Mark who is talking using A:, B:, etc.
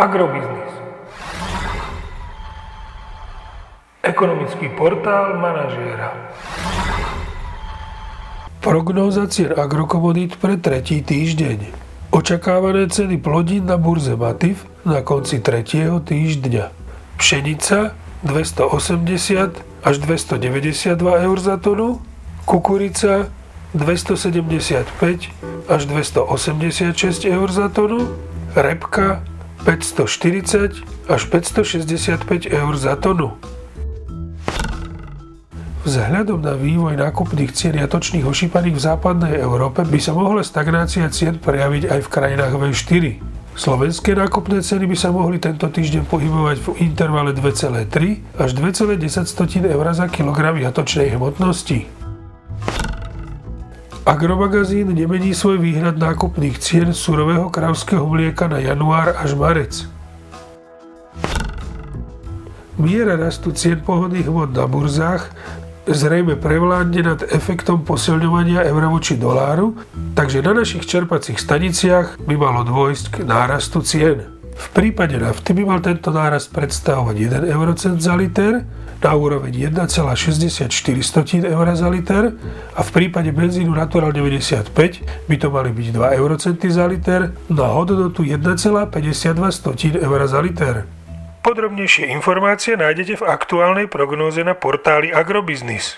A: Agrobiznis. Ekonomický portál manažéra. Prognóza cien agrokomodít pre tretí týždeň. Očakávané ceny plodín na burze Matif na konci tretieho týždňa. Pšenica 280 až 292 eur za tonu, kukurica 275 až 286 eur za tonu, repka 540 až 565 eur za tonu. Vzhľadom na vývoj nákupných cien jatočných ošípaných v západnej Európe by sa mohla stagnácia cien prejaviť aj v krajinách V4. Slovenské nákupné ceny by sa mohli tento týždeň pohybovať v intervale 2,3 až 2,10 eur za kilogram jatočnej hmotnosti. Agromagazín nemení svoj výhľad nákupných cien surového kravského mlieka na január až marec. Miera rastu cien pohodných hmot na burzách zrejme prevládne nad efektom posilňovania eura voči doláru, takže na našich čerpacích staniciach by malo dôjsť k nárastu cien. V prípade nafty by mal tento nárast predstavovať 1 eurocent za liter, na úroveň 1,64 eur za liter a v prípade benzínu Natural 95 by to mali byť 2 eurocenty za liter na hodnotu 1,52 eur za liter. Podrobnejšie informácie nájdete v aktuálnej prognóze na portáli Agrobiznis.